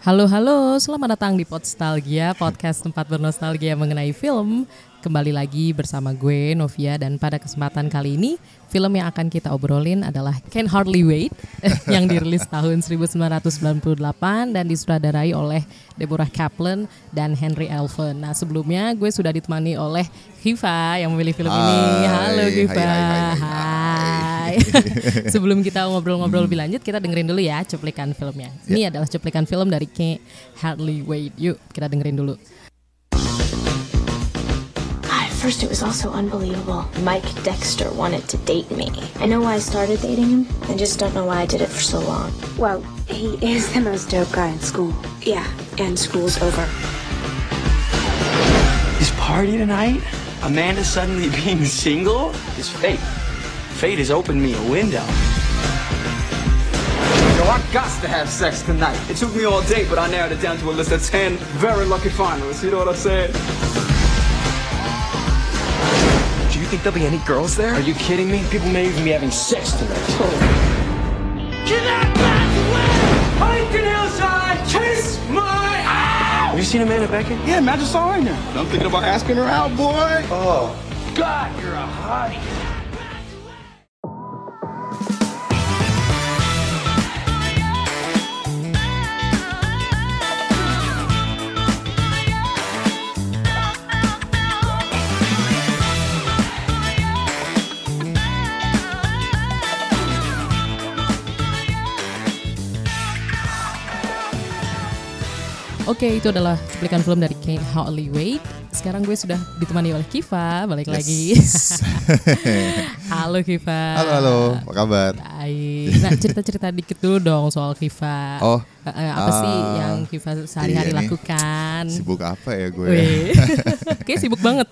Halo halo, selamat datang di Podstalgia, podcast tempat bernostalgia mengenai film. Kembali lagi bersama gue Novia dan pada kesempatan kali ini film yang akan kita obrolin adalah Can Hardly Wait yang dirilis tahun 1998 dan disutradarai oleh Deborah Kaplan dan Henry Elfman. Nah sebelumnya gue sudah ditemani oleh Hiva yang memilih film ini. Halo Hiva. hai, hai, hai, hai. Hai. Sebelum kita ngobrol-ngobrol lebih lanjut, kita dengerin dulu ya cuplikan filmnya. Ini adalah cuplikan film dari Can Hardly Wait. Yuk kita dengerin dulu. At first, it was also unbelievable. Mike Dexter wanted to date me. I know why I started dating him. I just don't know why I did it for so long. Well, he is the most dope guy in school. Yeah, and school's over. This party tonight? Amanda suddenly being single? Is fate. Fate has opened me a window. Yo, I got to have sex tonight. It took me all day, but I narrowed it down to a list of 10 very lucky finalists. You know what I'm saying? Do you think there'll be any girls there? Are you kidding me? People may even be having sex tonight. Oh. Cannot pass away! Hike hillside, kiss my ass! Have you seen Amanda Beckett? Yeah, imagine saw her in there. I'm thinking about asking her out, boy. Oh, God, you're a hottie. Oke, itu adalah cuplikan film dari Kate Wait. Sekarang gue sudah ditemani oleh Kiva, balik lagi. halo Kiva. Halo halo, apa kabar? Baik. Nah, cerita-cerita dikit dulu dong soal Kiva. Oh, eh, apa sih ah, yang Kiva sehari-hari iya lakukan? Sibuk apa ya gue? Kayaknya sibuk banget.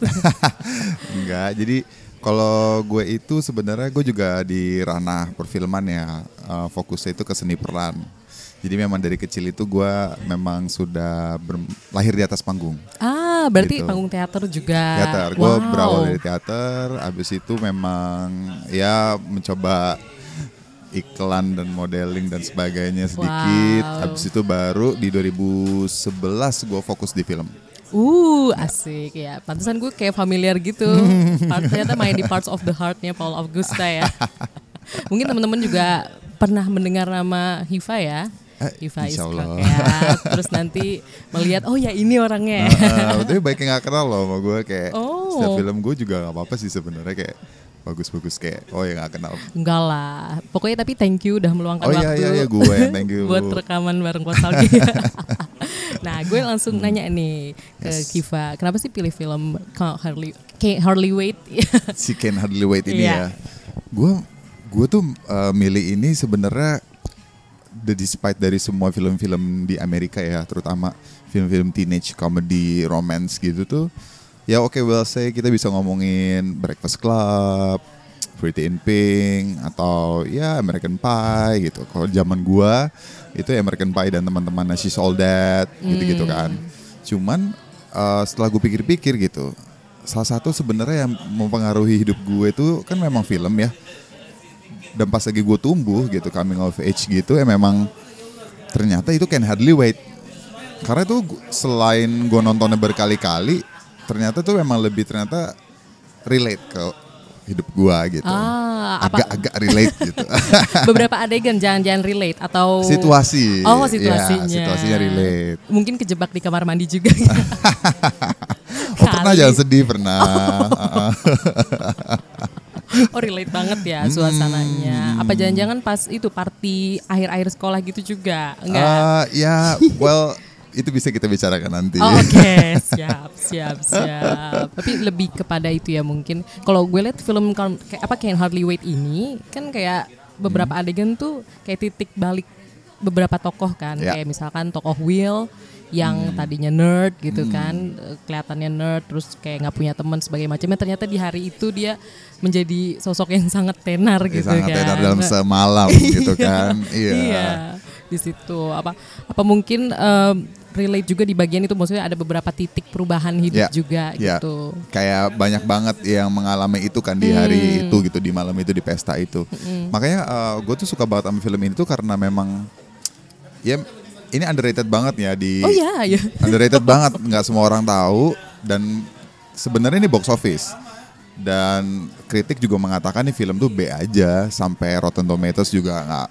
Enggak, jadi kalau gue itu sebenarnya gue juga di ranah perfilman ya, eh, fokusnya itu ke seni peran. Jadi memang dari kecil itu gue memang sudah ber- lahir di atas panggung. ah, berarti Gitu. panggung teater juga. Teater, gue Wow. berawal dari teater, habis itu memang ya mencoba iklan dan modeling dan sebagainya sedikit. Wow. Habis itu baru di 2011 gue fokus di film. Uh, asik ya. Pantesan gue kayak familiar gitu. Ternyata main di Parts of the Heart-nya Paul Augusta ya. Mungkin teman-teman juga pernah mendengar nama Hiva ya. Eh, Hiva insya Iskak Allah. ya. Terus nanti melihat oh ya ini orangnya. Uh, tapi baik yang gak kenal loh sama gue kayak Oh. setiap film gue juga gak apa-apa sih sebenarnya kayak bagus-bagus kayak oh ya gak kenal. Enggak lah. Pokoknya tapi thank you udah meluangkan Oh, iya, waktu. iya, iya, gue yang thank you. buat rekaman bareng Nostalgia. nah, gue langsung nanya nih ke Hmm. Yes. Kiva, kenapa sih pilih film Hardly Can't Hardly Wait? Si Ken Hardly Wait ini Iya. ya. Gue gue tuh uh, milih ini sebenarnya the despite dari semua film-film di Amerika ya, terutama film-film teenage comedy romance gitu tuh. Ya oke well say kita bisa ngomongin Breakfast Club, Pretty in Pink atau ya American Pie gitu. Kalau zaman gua itu ya American Pie dan teman-teman She's All That gitu-gitu kan. Cuman uh, setelah gue pikir-pikir gitu, salah satu sebenarnya yang mempengaruhi hidup gue itu kan memang film ya. Dan pas lagi gue tumbuh gitu, coming of age gitu ya memang ternyata itu can hardly wait. Karena itu selain gue nontonnya berkali-kali, ternyata tuh memang lebih ternyata relate ke hidup gue gitu. Ah, Agak-agak relate gitu. Beberapa adegan jangan-jangan relate atau Situasi. Oh, Ya, situasinya. situasinya relate. Mungkin kejebak di kamar mandi juga. Oh pernah jangan sedih pernah. Uh-uh. oh, relate banget ya Hmm. suasananya. Apa jangan-jangan pas itu party akhir-akhir sekolah gitu juga? Enggak. Ah, ya, well itu bisa kita bicarakan nanti. Oh, Oke, siap, siap, siap. Tapi lebih kepada itu ya mungkin. Kalau gue lihat film Can- kayak apa Can Hardly Wait ini kan kayak beberapa Hmm. adegan tuh kayak titik balik beberapa tokoh kan. Ya. Kayak misalkan tokoh Will Hmm. yang tadinya nerd gitu kan, eh, kelihatannya nerd terus kayak nggak punya teman sebagai macamnya. Ternyata di hari itu dia menjadi sosok yang sangat tenar gitu sangat kan. tenar dalam semalam gitu kan. Iya. Iya, di situ apa apa mungkin em, relate juga di bagian itu maksudnya ada beberapa titik perubahan hidup Ya, juga ya. gitu. Kayak banyak banget yang mengalami itu kan di hari itu gitu di malam itu di pesta itu. Makanya gue tuh suka banget sama film ini tuh karena memang ya ini underrated banget ya di Oh iya, iya. underrated banget nggak semua orang tahu dan sebenarnya ini box office dan kritik juga mengatakan nih film tuh B aja. Sampai Rotten Tomatoes juga nggak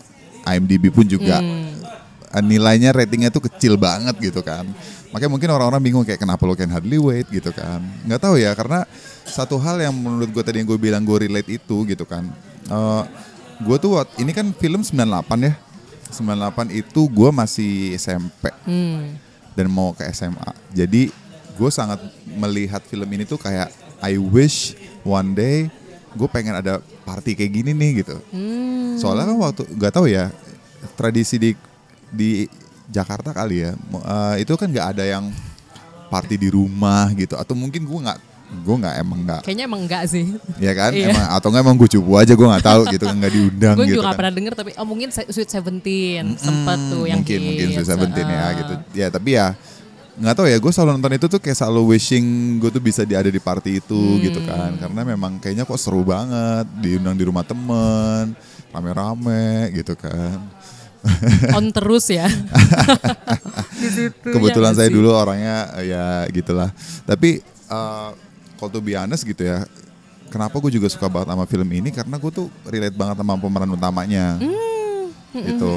IMDb pun juga eh, nilainya ratingnya tuh kecil banget gitu kan. Makanya mungkin orang-orang bingung kayak kenapa lo can hardly wait gitu kan. Nggak tahu ya karena satu hal yang menurut gue tadi yang gue bilang gue relate itu gitu kan. Eh gue tuh ini kan film 98 ya. 98 itu gue masih SMP dan mau ke SMA. Jadi gue sangat melihat film ini tuh kayak I wish one day gue pengen ada party kayak gini nih gitu. Soalnya kan waktu nggak tahu ya tradisi di di Jakarta kali ya eh, itu kan nggak ada yang party di rumah gitu atau mungkin gue nggak gue nggak emang nggak Kayaknya emang enggak sih. ya kan Iya. emang atau nggak emang gue cupu aja gue nggak tahu gitu kan nggak diundang Gue gitu juga kan. pernah denger tapi oh mungkin Sweet Seventeen sempet tuh yang mungkin mungkin. Sweet Seventeen ya Heeh. gitu ya tapi ya nggak tahu ya gue selalu nonton itu tuh kayak selalu wishing gue tuh bisa di ada di party itu Hmm. gitu kan. Karena memang kayaknya kok seru banget diundang di rumah temen rame-rame gitu kan. On terus ya. Kebetulan ya. saya sih? dulu orangnya ya gitulah. Tapi uh, kalau be honest gitu ya kenapa gue juga suka banget sama film ini? Karena gue tuh relate banget sama pemeran utamanya. Hmm, gitu.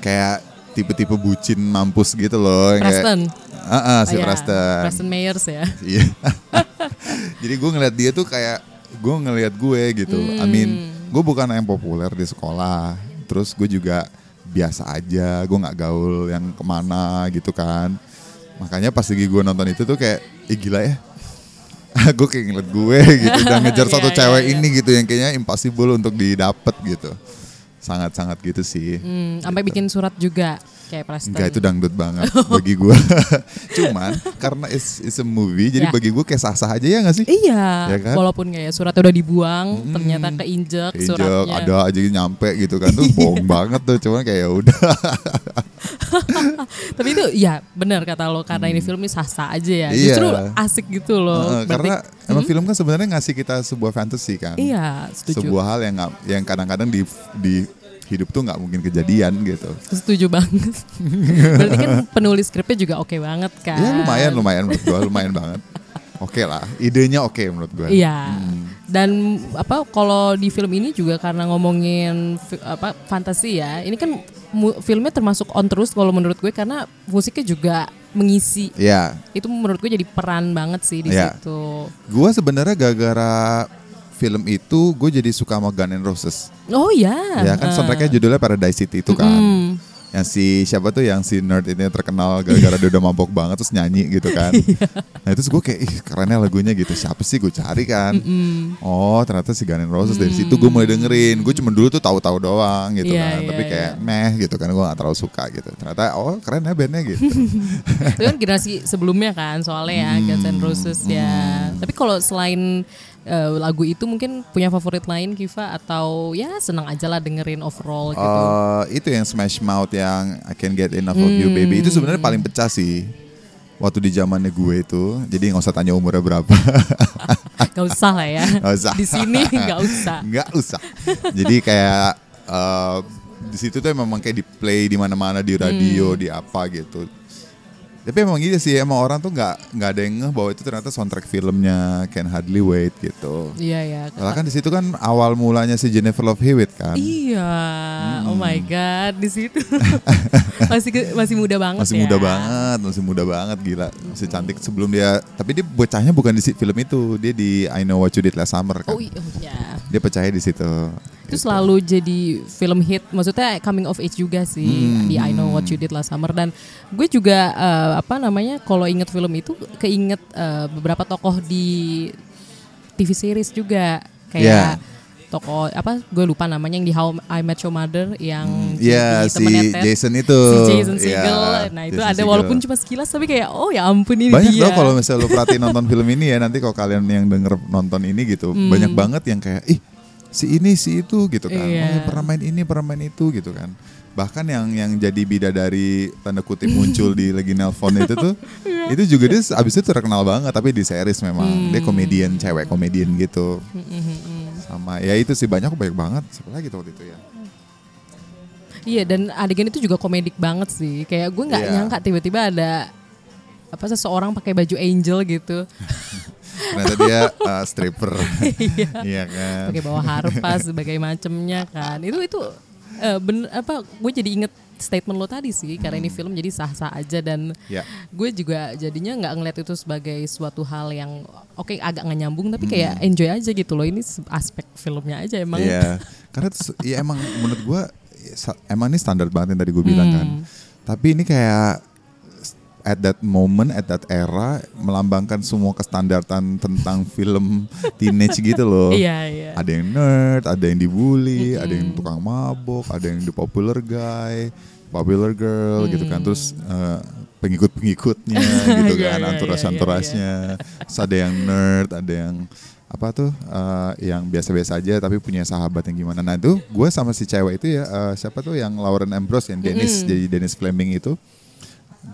Kayak tipe-tipe bucin mampus gitu loh yang kayak- Preston. Ah, ah, si Oh, ya. Preston. Preston Meyers ya. Iya. Jadi gue ngeliat dia tuh kayak gue ngeliat gue gitu. I mean, gue bukan yang populer di sekolah. Terus gue juga biasa aja. Gue nggak gaul yang ke mana gitu kan. Makanya pas lagi gue nonton itu tuh kayak, ih gila ya. gue kayak ngeliat gue gitu dan ngejar satu Iya, iya, cewek iya. ini gitu yang kayaknya impossible untuk didapet gitu. Sangat-sangat gitu sih. Hmm, sampai bikin surat juga kayak Preston. Enggak itu dangdut banget bagi gue. Cuman karena it's, it's a movie, jadi Ya. bagi gue kayak sah-sah aja ya gak sih? Iya, Ya kan? walaupun kayak suratnya udah dibuang, ternyata keinjek Ejek, suratnya. ada aja nyampe gitu kan tuh bohong banget tuh cuman kayak ya udah Tapi itu ya benar kata lo karena ini film ini sah-sah aja ya. Iya. Justru asik gitu loh. Berarti- karena emang film kan sebenarnya ngasih kita sebuah fantasy kan Iya, setuju. sebuah hal yang yang kadang-kadang di di hidup tuh nggak mungkin kejadian gitu Setuju banget. Berarti kan penulis skripnya juga oke banget kan. ya lumayan lumayan menurut gue lumayan banget oke lah idenya oke menurut gue Iya. Dan apa kalau di film ini juga karena ngomongin apa fantasi ya. Ini kan filmnya termasuk on terus kalau menurut gue karena musiknya juga mengisi. ya Itu menurut gue jadi peran banget sih di Iya. situ. gue sebenarnya gara-gara film itu gue jadi suka sama Gun N' Roses. Oh ya. ya kan soundtracknya judulnya Paradise City itu kan. Hmm. yang si siapa tuh yang si nerd ini terkenal gara-gara dia udah mabok banget terus nyanyi gitu kan. Iya. nah terus gue kayak ih kerennya lagunya gitu. Siapa sih gue cari kan? Oh ternyata si Gun N' Roses dari situ gue mulai dengerin. Gue cuma dulu tuh tahu-tahu doang gitu Mm. Iya, kan. iya, tapi kayak meh gitu kan. Gue gak terlalu suka gitu. Ternyata oh keren ya bandnya gitu. Itu kan generasi sebelumnya kan soalnya ya Guns N' Roses ya. Tapi kalau selain eh, lagu itu mungkin punya favorit lain Kiva atau ya senang aja lah dengerin overall gitu. Eh, itu yang Smash Mouth yang I Can Get Enough of You Baby itu sebenarnya Hmm. paling pecah sih waktu di zamannya gue itu jadi nggak usah tanya umurnya berapa Gak usah lah ya. Nggak usah. Di sini gak usah. nggak usah jadi kayak eh, di situ tuh memang kayak di play di mana-mana di radio Hmm. di apa gitu tapi emang gitu sih emang orang tuh nggak nggak ada yang ngeh bahwa itu ternyata soundtrack filmnya Can Hardly Wait gitu Iya ya. Soalnya kan di situ kan awal mulanya si Jennifer Love Hewitt kan Iya, oh Hmm. my god di situ masih masih muda banget masih ya. muda banget, masih muda banget gila, masih cantik sebelum dia. Tapi dia bocahnya bukan di film itu, dia di I Know What You Did Last Summer kan. Oh, i- oh iya. Dia pecahnya di situ. Itu Gitu. selalu jadi film hit, maksudnya coming of age juga sih Hmm, di I Know What You Did Last Summer dan gue juga eh, apa namanya kalau inget film itu keinget eh, beberapa tokoh di TV series juga kayak Yeah. tokoh apa gue lupa namanya yang di How I Met Your Mother yang Iya jadi si temennya Ted. Jason itu. si Jason Segel. nah itu Jason ada Segel. walaupun cuma sekilas tapi kayak oh ya ampun ini banyak dia. kalau misalnya lu perhatiin nonton film ini ya nanti kalau kalian yang denger nonton ini gitu Hmm. banyak banget yang kayak ih si ini si itu gitu kan Iya. oh ya pernah main ini pernah main itu gitu kan bahkan yang yang jadi bidadari tanda kutip muncul di lagi nelpon itu tuh Iya. itu juga dia abis itu terkenal banget tapi di series memang Hmm. dia komedian cewek komedian gitu sama ya itu sih banyak banyak banget siapa lagi tuh waktu itu ya Iya dan adegan itu juga komedik banget sih. Kayak gue nggak Iya. nyangka tiba-tiba ada apa seseorang pakai baju angel gitu, Ternyata dia uh, stripper. Iya kan. pakai bawa harpas sebagai macemnya kan. Itu itu eh, bener apa? Gue jadi inget statement lo tadi sih karena ini film jadi sah-sah aja dan Ya. gue juga jadinya nggak ngeliat itu sebagai suatu hal yang oke agak nggak nyambung tapi kayak enjoy aja gitu loh ini aspek filmnya aja emang Iya, karena ya emang menurut gua ya, emang ini standar banget yang tadi gue bilang kan. Hmm. Tapi ini kayak at that moment, at that era melambangkan semua kestandaran tentang film teenage gitu loh. Iya, iya. Ada yang nerd, ada yang dibully, ada yang tukang mabok, ada yang the popular guy, popular girl gitu kan. Terus eh, pengikut-pengikutnya gitu Iya, kan, iya, anturas-anturasnya. Terus ada yang nerd, ada yang apa tuh eh, yang biasa-biasa aja tapi punya sahabat yang gimana. Nah itu gue sama si cewek itu ya eh, siapa tuh yang Lauren Ambrose yang Dennis jadi Dennis Fleming itu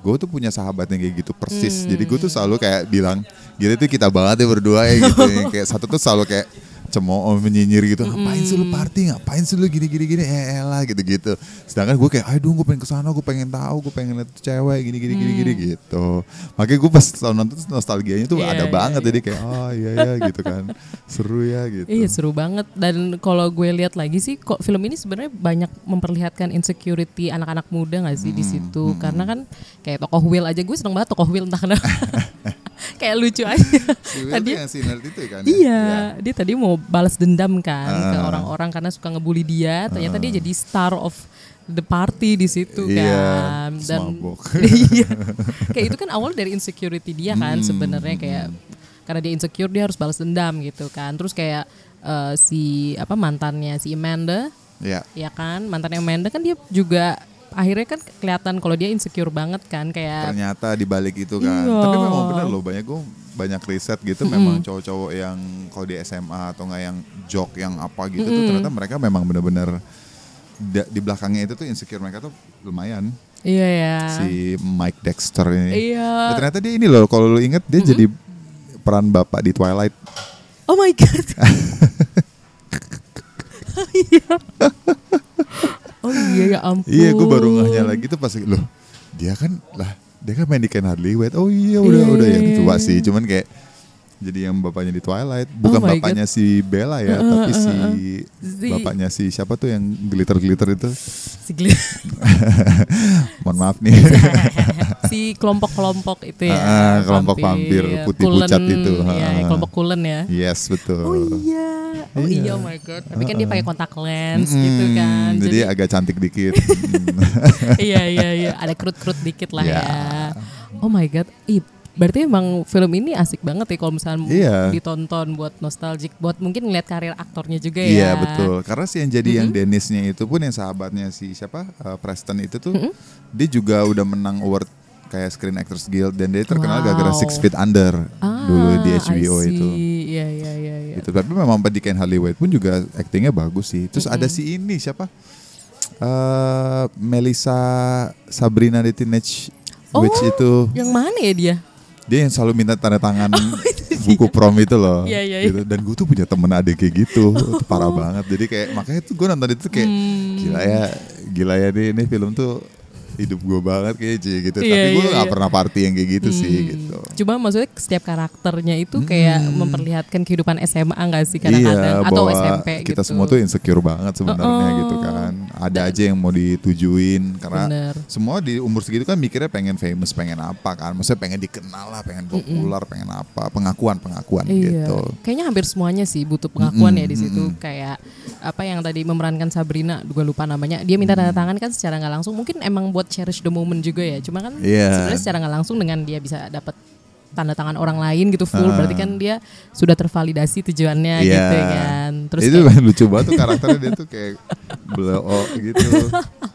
gue tuh punya sahabat yang kayak gitu persis. Jadi gue tuh selalu kayak bilang, gila tuh kita banget ya berdua ya gitu. kayak satu tuh selalu kayak cemooh menyinyir gitu. Ngapain sih lu party? Ngapain sih lu gini gini gini? Eh elah gitu gitu. Sedangkan gue kayak, aduh gue pengen ke sana, gue pengen tahu, gue pengen lihat cewek gini gini gini gini gitu. Makanya gue pas selalu nonton nostalgianya tuh Iya, ada iya, banget. iya. Jadi kayak, oh iya ya gitu kan, seru ya gitu. Iya seru banget dan kalau gue lihat lagi sih kok film ini sebenarnya banyak memperlihatkan insecurity anak-anak muda nggak sih di situ karena kan kayak tokoh Will aja gue seneng banget tokoh Will entah kenapa kayak lucu aja. Si Will tadi yang si nerd itu kan? ya? iya dia tadi mau balas dendam kan ke Ah. orang-orang karena suka ngebully dia. Ternyata dia jadi star of the party di situ Iya, kan. Dan iya. Kayak itu kan awal dari insecurity dia kan Hmm, sebenarnya kayak karena dia insecure dia harus balas dendam gitu kan. Terus kayak eh, si apa mantannya si Amanda Iya. ya kan? Mantannya Amanda kan dia juga akhirnya kan kelihatan kalau dia insecure banget kan kayak ternyata di balik itu kan. Iya. Tapi memang bener loh banyak gue banyak riset gitu memang cowok-cowok yang kalau di SMA atau nggak yang jok yang apa gitu tuh ternyata mereka memang bener-bener da- di belakangnya itu tuh insecure mereka tuh lumayan iya ya si Mike Dexter ini. Iya. Ya, ternyata dia ini loh kalau lu inget dia jadi peran bapak di Twilight. oh my god Iya. Oh iya ya ampun Iya, gue baru ngehnya lagi tuh pas loh. Dia kan lah, dia kan main di Ken Hardly Wet. Oh iya, udah Iya, udah yang tua iya. sih. Cuman kayak jadi yang bapaknya di Twilight, bukan Oh bapaknya si Bella ya, tapi si Si- bapaknya si siapa tuh yang glitter-glitter itu. si Glenn Mohon maaf nih. si kelompok-kelompok itu ya. Ah, kelompok vampir, putih pucat itu. Iya, Ah. kelompok kulen ya. yes, betul. Oh iya. Oh Iya. iya, oh my god. Tapi kan dia pakai kontak lens Mm-mm, gitu kan. Jadi, agak cantik dikit. iya iya iya, ada kerut-kerut dikit lah Ya. ya. Oh my god. Ih, berarti emang film ini asik banget ya kalau misalnya Iya. ditonton buat nostalgic, buat mungkin ngeliat karir aktornya juga ya. Iya betul. Karena si yang jadi yang Dennisnya itu pun yang sahabatnya si siapa uh, Preston itu tuh dia juga udah menang award kayak Screen Actors Guild dan dia terkenal Wow. gara-gara Six Feet Under Ah, dulu di HBO itu. Iya iya iya iya. Itu tapi memang di Ken Hollywood pun juga aktingnya bagus sih. Terus ada si ini siapa? Eh Melissa Sabrina the Teenage Witch Oh, itu Yang mana ya dia? Dia yang selalu minta tanda tangan buku prom itu loh. Iya, iya, gitu. Dan gue tuh punya temen adik kayak gitu, itu parah banget. Jadi kayak makanya tuh gue nonton itu kayak Hmm. gila ya, gila ya nih, ini film tuh hidup gue banget kayak gitu. Iya, Tapi gue iya, gak iya. pernah party yang kayak gitu sih Hmm. gitu. Cuma maksudnya setiap karakternya itu kayak memperlihatkan kehidupan SMA nggak sih Iya, kadang-kadang atau bahwa SMP kita gitu. semua tuh insecure banget sebenarnya Oh, gitu kan. Ada aja yang mau ditujuin karena Bener. semua di umur segitu kan mikirnya pengen famous, pengen apa kan. Maksudnya pengen dikenal lah, pengen populer, pengen apa, pengakuan-pengakuan Iya, gitu. kayaknya hampir semuanya sih butuh pengakuan Mm-mm, ya di situ. Kayak apa yang tadi memerankan Sabrina, gue lupa namanya. Dia minta tanda tangan kan secara nggak langsung. Mungkin emang buat cherish the moment juga ya. Cuma kan Iya. sebenarnya secara nggak langsung dengan dia bisa dapat tanda tangan orang lain gitu full. Ah. Berarti kan dia sudah tervalidasi tujuannya Iya. gitu kan. Terus itu kayak- lucu banget tuh karakternya dia tuh kayak blow gitu.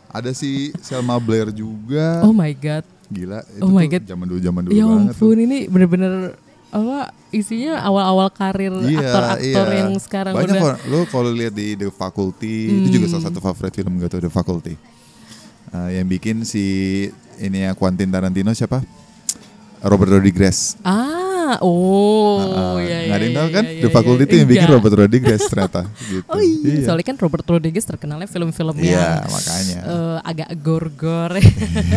Ada si Selma Blair juga. oh my god. Gila. Itu Oh my tuh God. Zaman dulu zaman dulu Ya banget tuh. ampun ini bener-bener apa isinya awal-awal karir Iya, aktor-aktor iya. yang sekarang Banyak udah. Lo kalau lihat di The Faculty itu juga salah satu favorit film gue tuh The Faculty. Uh, yang bikin si ini ya Quentin Tarantino siapa? Robert Rodriguez. ah oh, iya, iya. nggak ada yang tahu iya, kan iya, The iya, Faculty iya. itu yang bikin. Robert Rodriguez ternyata gitu. Oh iya, soalnya kan Robert Rodriguez terkenalnya film-film Iya, yang makanya. eh, agak gor-gor.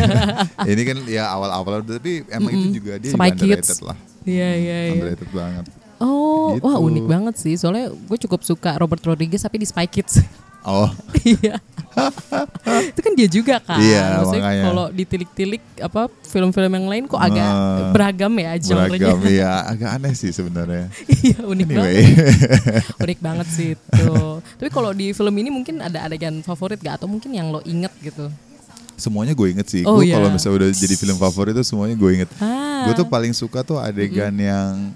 Ini kan ya awal-awal tapi emang itu juga dia juga Spy underrated Kids. lah. Iya, iya, iya. Underrated banget. Oh, Gitu. wah unik banget sih. Soalnya gue cukup suka Robert Rodriguez tapi di Spy Kids. Oh, Iya. itu kan dia juga kan. Iya, Maksudnya kalau ditilik-tilik apa film-film yang lain kok agak Ah, beragam ya genre-nya. beragam ya agak aneh sih sebenarnya. Iya, unik banget. Anyway, Unik banget sih itu. Tapi kalau di film ini mungkin ada adegan favorit gak atau mungkin yang lo inget gitu. semuanya gue inget sih. Oh, gue iya. kalau misalnya udah jadi film favorit itu semuanya gue inget. Ah. Gue tuh paling suka tuh adegan yang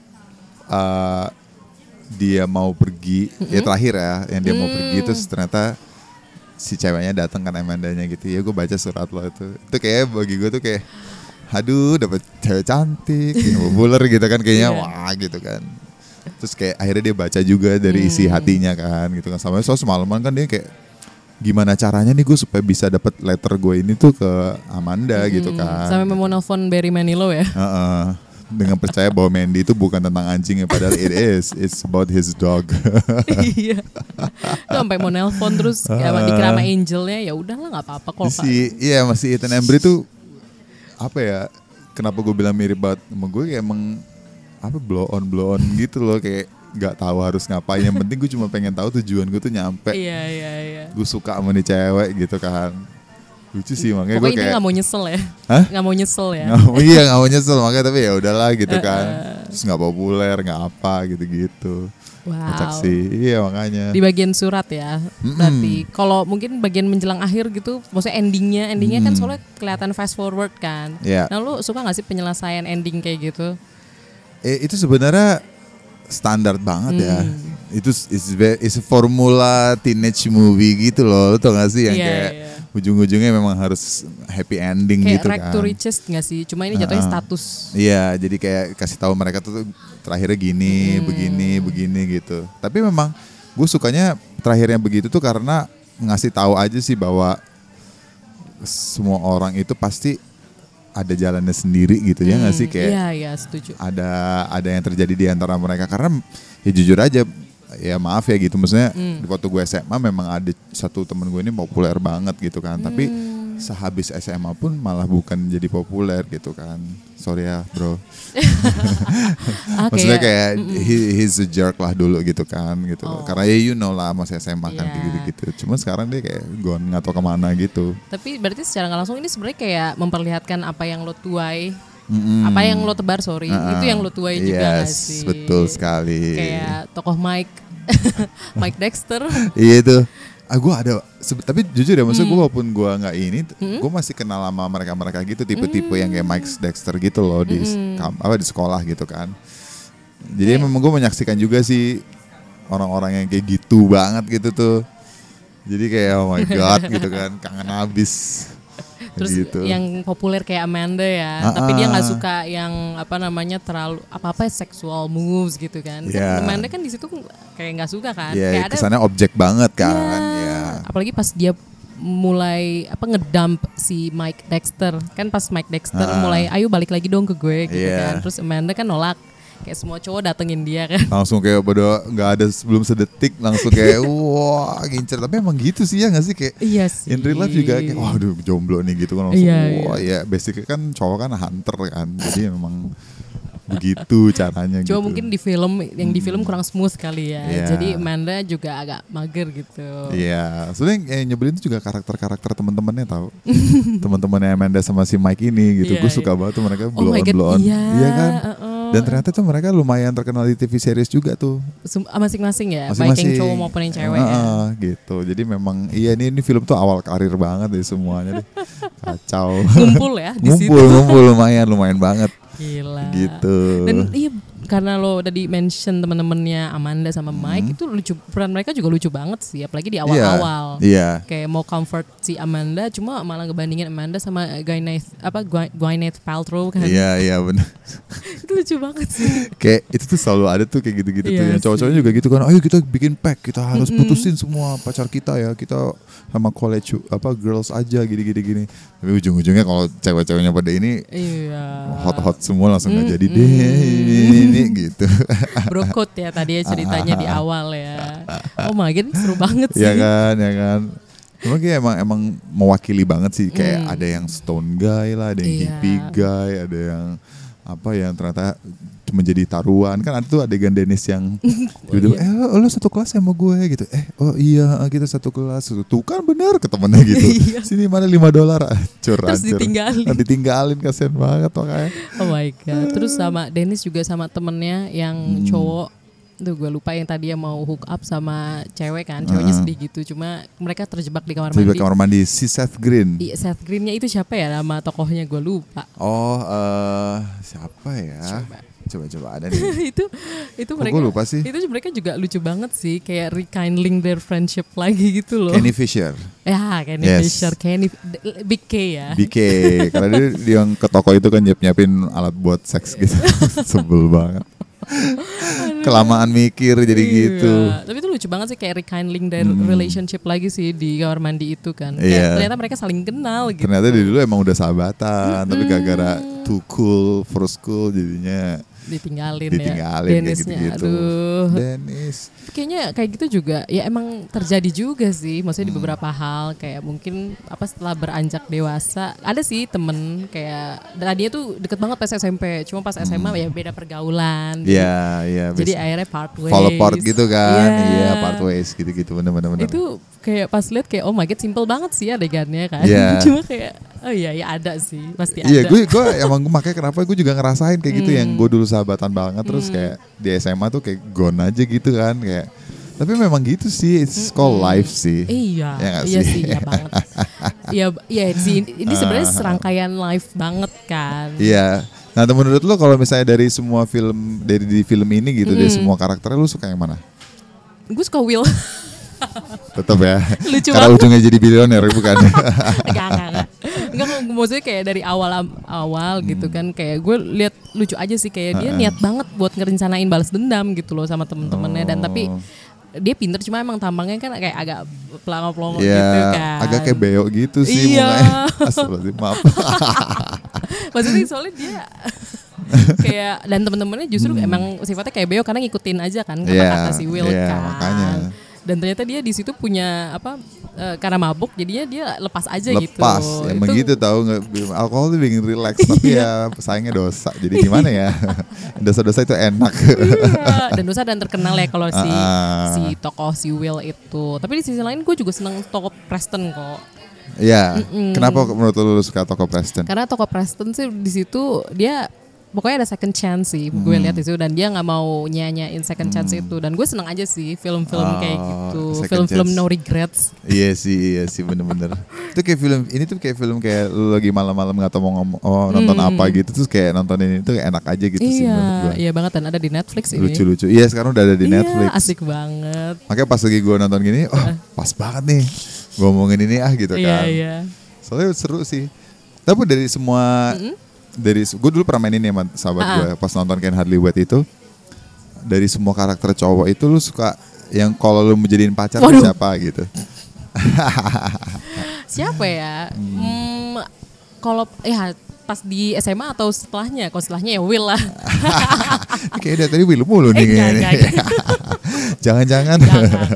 uh, dia mau pergi, ya terakhir ya, yang dia mau pergi Mm. terus ternyata si ceweknya datang kan Amandanya gitu. Ya gue baca surat lo itu. Itu kayak bagi gue tuh kayak, aduh dapat cewek cantik, populer gitu kan kayaknya Iya. wah gitu kan. Terus kayak akhirnya dia baca juga dari isi Hmm. hatinya kan gitu kan. Sampai so semalaman kan dia kayak gimana caranya nih gue supaya bisa dapat letter gue ini tuh ke Amanda gitu Hmm, kan. Sampai mau nelfon Barry Manilow ya. Heeh. Dengan percaya bahwa Mandy itu bukan tentang anjingnya padahal it is it's about his dog Iya. Itu sampai mau nelpon terus Ah. dikira sama angelnya ya udahlah nggak apa-apa kok. Si iya masih Ethan Embry tuh apa ya kenapa gue bilang mirip banget sama gue kayak emang apa blow on blow on gitu loh kayak nggak tahu harus ngapain yang penting gue cuma pengen tahu tujuan gue tuh nyampe Iya iya iya. gue suka sama nih cewek gitu kan lucu sih makanya gue kayak nggak mau nyesel ya. Hah? Nggak mau nyesel ya. nggak iya nggak mau nyesel makanya tapi ya udahlah gitu kan terus nggak populer nggak apa gitu gitu Kocak Wow. sih iya makanya Di bagian surat ya. Berarti kalau mungkin bagian menjelang akhir gitu, maksudnya endingnya, endingnya kan soalnya kelihatan fast forward kan. Iya. Nah lu suka gak sih penyelesaian ending kayak gitu? Eh, itu sebenarnya standar banget ya. Hmm. Itu is is formula teenage movie gitu loh. Lo tau gak sih yang Iya, kayak iya. Ujung-ujungnya memang harus happy ending Kayak gitu kan. to Riches gak sih? Cuma ini jatuhnya Uh-uh. status. Iya, jadi kayak kasih tahu mereka tuh terakhirnya gini, Hmm. begini, begini gitu. Tapi memang gue sukanya terakhirnya begitu tuh karena ngasih tahu aja sih bahwa semua orang itu pasti ada jalannya sendiri gitu ya nggak sih kayak Iya iya setuju. ada ada yang terjadi di antara mereka karena ya jujur aja ya maaf ya gitu. Maksudnya Hmm. di waktu gue SMA memang ada satu temen gue ini populer banget gitu kan. Tapi Hmm. sehabis SMA pun malah bukan jadi populer gitu kan. Sorry ya bro. Ah, maksudnya kayak he- he's a jerk lah dulu gitu kan gitu. Oh. karena ya you know lah masih SMA kan Iya. gitu gitu cuma sekarang dia kayak gone nggak tahu ke mana gitu. Tapi berarti secara nggak langsung ini sebenarnya kayak memperlihatkan apa yang lo tuai, Mm-mm. apa yang lo tebar sorry, Ah, itu yang lo tuai juga yes, sih? betul sekali. Kayak tokoh Mike, Mike Dexter. Iya itu. Ah gue ada, tapi jujur ya maksudnya gue Hmm. walaupun gue nggak ini, gue masih kenal sama mereka-mereka gitu, tipe-tipe yang kayak Mike Dexter gitu loh di Hmm. apa di sekolah gitu kan. Jadi memang gue menyaksikan juga sih orang-orang yang kayak gitu banget gitu tuh. Jadi kayak oh my god gitu kan, kangen abis. Terus gitu. yang populer kayak Amanda ya, Ah, tapi dia nggak ah. suka yang apa namanya terlalu apa apa sexual moves gitu kan. Kan Iya. Amanda kan di situ kayak nggak suka kan. ya kayak ada kesannya objek banget kan, Iya. ya. Apalagi pas dia mulai apa ngedump si Mike Dexter kan pas Mike Dexter Ah. mulai ayo balik lagi dong ke gue gitu Iya. kan terus Amanda kan nolak kayak semua cowok datengin dia kan langsung kayak pada nggak ada sebelum sedetik langsung kayak wah ngincer tapi emang gitu sih ya nggak sih kayak iya sih in real life juga kayak waduh jomblo nih gitu kan langsung Iya, wah ya basically kan cowok kan hunter kan jadi memang begitu caranya Cuma gitu. mungkin di film yang di film kurang smooth kali ya. Iya. Jadi Amanda juga agak mager gitu. Iya, sebenarnya yang nyebelin itu juga karakter-karakter teman-temannya tahu. Teman-temannya Amanda sama si Mike ini gitu. Iya, Gue iya. suka banget tuh mereka Oh blow my on blow on. iya, kan? uh-uh. Dan ternyata tuh mereka lumayan terkenal di TV series juga tuh. Ah, Masing-masing ya, baik Masing-masing. yang cowok maupun yang cewek ya. Heeh, gitu. Jadi memang iya ini ini film tuh awal karir banget deh semuanya deh. Kacau. Ngumpul ya di situ. ngumpul, ngumpul lumayan, lumayan banget. Gila. Gitu. Dan iya karena lo tadi mention temen-temennya Amanda sama Hmm. Mike itu lucu peran mereka juga lucu banget sih apalagi di awal-awal. Iya. Kayak mau comfort si Amanda cuma malah ngebandingin Amanda sama Gwyneth apa Gwy- Gwyneth Paltrow kan. Iya, iya benar. itu lucu banget sih. kayak itu tuh selalu ada tuh kayak gitu-gitu tuh. Iya Yang cowok-cowoknya juga gitu kan. Ayo kita bikin pack, kita harus putusin semua pacar kita ya. Kita sama college apa girls aja gini-gini gini. Tapi ujung-ujungnya kalau cewek-ceweknya pada ini Iya. hot-hot semua langsung nggak jadi deh ini gitu. Brokot ya tadi ya ceritanya di awal ya. Oh my god seru banget sih. ya kan, ya kan. Kayak emang emang mewakili banget sih kayak Hmm. ada yang stone guy lah, ada yang Iya. hippie guy, ada yang apa yang ternyata menjadi taruhan kan ada tuh adegan Dennis yang gitu eh lo, lo satu kelas sama gue gitu eh oh iya kita satu kelas tuh kan bener ke temennya gitu Iya. sini mana 5 dolar Hancur, Terus hancur. ditinggalin. Nah, ditinggalin kasihan banget makanya Oh my god. Terus sama Dennis juga sama temennya yang Hmm. cowok Tuh gue lupa yang tadi mau hook up sama cewek kan Ceweknya Ah. sedih gitu. Cuma mereka terjebak di kamar Tiba mandi. kamar mandi. Si Seth Green. Iya Seth Greennya itu siapa ya nama tokohnya? Gue lupa. Oh eh siapa ya? Coba coba ada nih itu itu mereka lupa sih? itu mereka juga lucu banget sih kayak rekindling their friendship lagi gitu loh Kenny Fisher ya Kenny Yes. Fisher Kenny Big K ya BK karena dia, dia yang ke toko itu kan nyiap nyiapin alat buat seks gitu sebel banget kelamaan mikir jadi Iya. gitu Tapi itu lucu banget sih kayak rekindling their relationship lagi sih di kamar mandi itu kan. Kayak Iya. ternyata mereka saling kenal gitu. ternyata dari dulu emang udah sahabatan tapi gara-gara too cool for school jadinya Ditinggalin, ditinggalin ya. kayak Dennisnya, gitu-gitu aduh. Dennis Kayaknya kayak gitu juga ya emang terjadi juga sih. Maksudnya Hmm. di beberapa hal kayak mungkin apa setelah beranjak dewasa ada sih temen kayak tadinya tuh deket banget pas SMP. Cuma pas SMA ya beda pergaulan. Hmm. Iya iya Jadi biasa. akhirnya part ways. fall apart gitu kan Iya. iya part ways gitu-gitu bener-bener bener. itu kayak pas lihat kayak oh my god simple banget sih adegannya kan Iya. cuma kayak oh iya ya ada sih pasti Iya, ada gue gue emang gue makanya kenapa gue juga ngerasain kayak gitu yang Hmm. gue dulu sahabatan banget terus kayak di SMA tuh kayak gone aja gitu kan kayak tapi memang gitu sih it's called life sih. iya Ya iya sih? sih iya banget iya iya sih ini sebenarnya serangkaian live banget kan Iya. Nah, tuh menurut lo kalau misalnya dari semua film dari di film ini gitu dari semua karakternya lu suka yang mana? gue suka Will Tetap ya. Lucu Karena banget. ujungnya jadi bilioner bukan? enggak enggak enggak enggak maksudnya kayak dari awal awal gitu Hmm. kan kayak gue lihat lucu aja sih kayak dia niat banget buat ngerencanain balas dendam gitu loh sama temen-temennya dan tapi Oh. dia pinter cuma emang tampangnya kan kayak agak pelongo-pelongo Iya, gitu kan agak kayak beo gitu sih Iya. Astagfirullahaladzim, maaf. maksudnya soalnya dia kayak dan temen-temennya justru emang sifatnya kayak beo karena ngikutin aja kan Hmm. Iya, kata-kata si Will iya, kan makanya. Dan ternyata dia di situ punya apa eh, karena mabuk jadinya dia lepas aja gitu Lepas, emang Itu- gitu tahu nggak? Alkohol tuh bikin relax, tapi ya sayangnya dosa. Jadi gimana ya? Dosa-dosa itu enak. Iya, dan dosa dan terkenal ya kalau si Ah. si tokoh si Will itu. Tapi di sisi lain gue juga seneng tokoh Preston kok. Iya. Kenapa menurut lu suka toko Preston? Karena tokoh Preston sih di situ dia pokoknya ada second chance sih gue Hmm. lihat itu dan dia nggak mau nyanyain second chance itu dan gue seneng aja sih film-film Oh, kayak gitu film-film no regrets Iya sih, iya sih bener-bener. itu kayak film, ini tuh kayak film kayak lu lagi malam-malam nggak tahu mau ngomong, oh nonton apa gitu, terus kayak nontonin itu kayak enak aja gitu sih Hmm. iya menurut gua. iya banget dan ada di Netflix ini Lucu-lucu. Iya sekarang udah ada di Iya, Netflix. asik banget Makanya pas lagi gue nonton gini, oh pas banget nih. Gue ngomongin ini ah gitu iya kan. iya Soalnya seru sih. Tapi dari semua dari gue dulu pernah main ini sama sahabat Ah. gue pas nonton Ken Hardly Wet itu dari semua karakter cowok itu lu suka yang kalau lu menjadiin pacar Waduh. siapa gitu. siapa ya hmm, kalau ya pas di SMA atau setelahnya kalau setelahnya ya Will lah Kayak dari tadi Will mulu nih Eh, kayaknya. Jangan-jangan.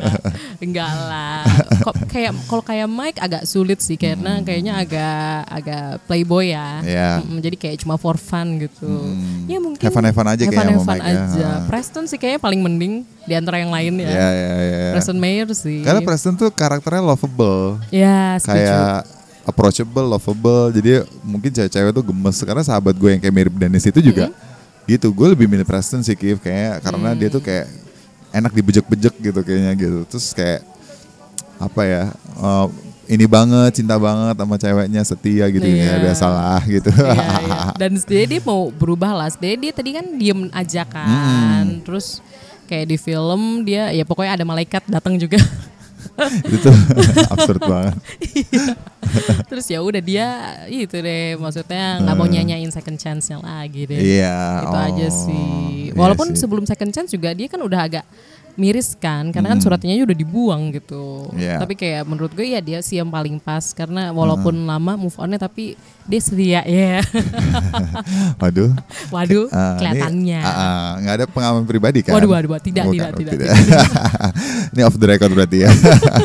enggak, lah. Kok kayak kalau kayak Mike agak sulit sih karena kayaknya agak agak playboy ya. Hmm. Mm, jadi kayak cuma for fun gitu. Ya mungkin Have fun-have-fun aja kayaknya sama have-fun Mike ya. aja. Ha. Preston sih kayaknya paling mending di antara yang lain ya. Iya, iya, iya. Preston Mayer sih. Karena Preston tuh karakternya lovable. Ya, setuju. Kayak approachable, lovable. Jadi mungkin cewek-cewek tuh gemes. Karena sahabat gue yang kayak mirip Dennis itu juga gitu. Gue lebih milih Preston sih, Kif. Kayak karena dia tuh kayak enak dibejek-bejek gitu kayaknya gitu. Terus kayak apa ya? eh, ini banget, cinta banget sama ceweknya, setia gitu Iya. ya biasalah gitu. Iya, iya. Dan dia, dia mau berubah lah. Dia, dia tadi kan diem aja kan. Terus kayak di film dia ya pokoknya ada malaikat datang juga. itu absurd banget. Terus ya udah dia itu deh maksudnya nggak mau nyanyain second chance-nya lagi deh. Iya. Itu oh, aja sih. iya Walaupun sih. sebelum second chance juga dia kan udah agak miris kan karena kan suratnya udah dibuang gitu. Iya. Tapi kayak menurut gue ya dia sih yang paling pas karena walaupun lama move on-nya tapi dia setia ya. Waduh. Waduh, Ah, kelihatannya. Ah, ah, nggak ada pengalaman pribadi kan? Waduh, waduh, waduh. Tidak, Bukan, tidak, oh, tidak, ini off the record berarti ya.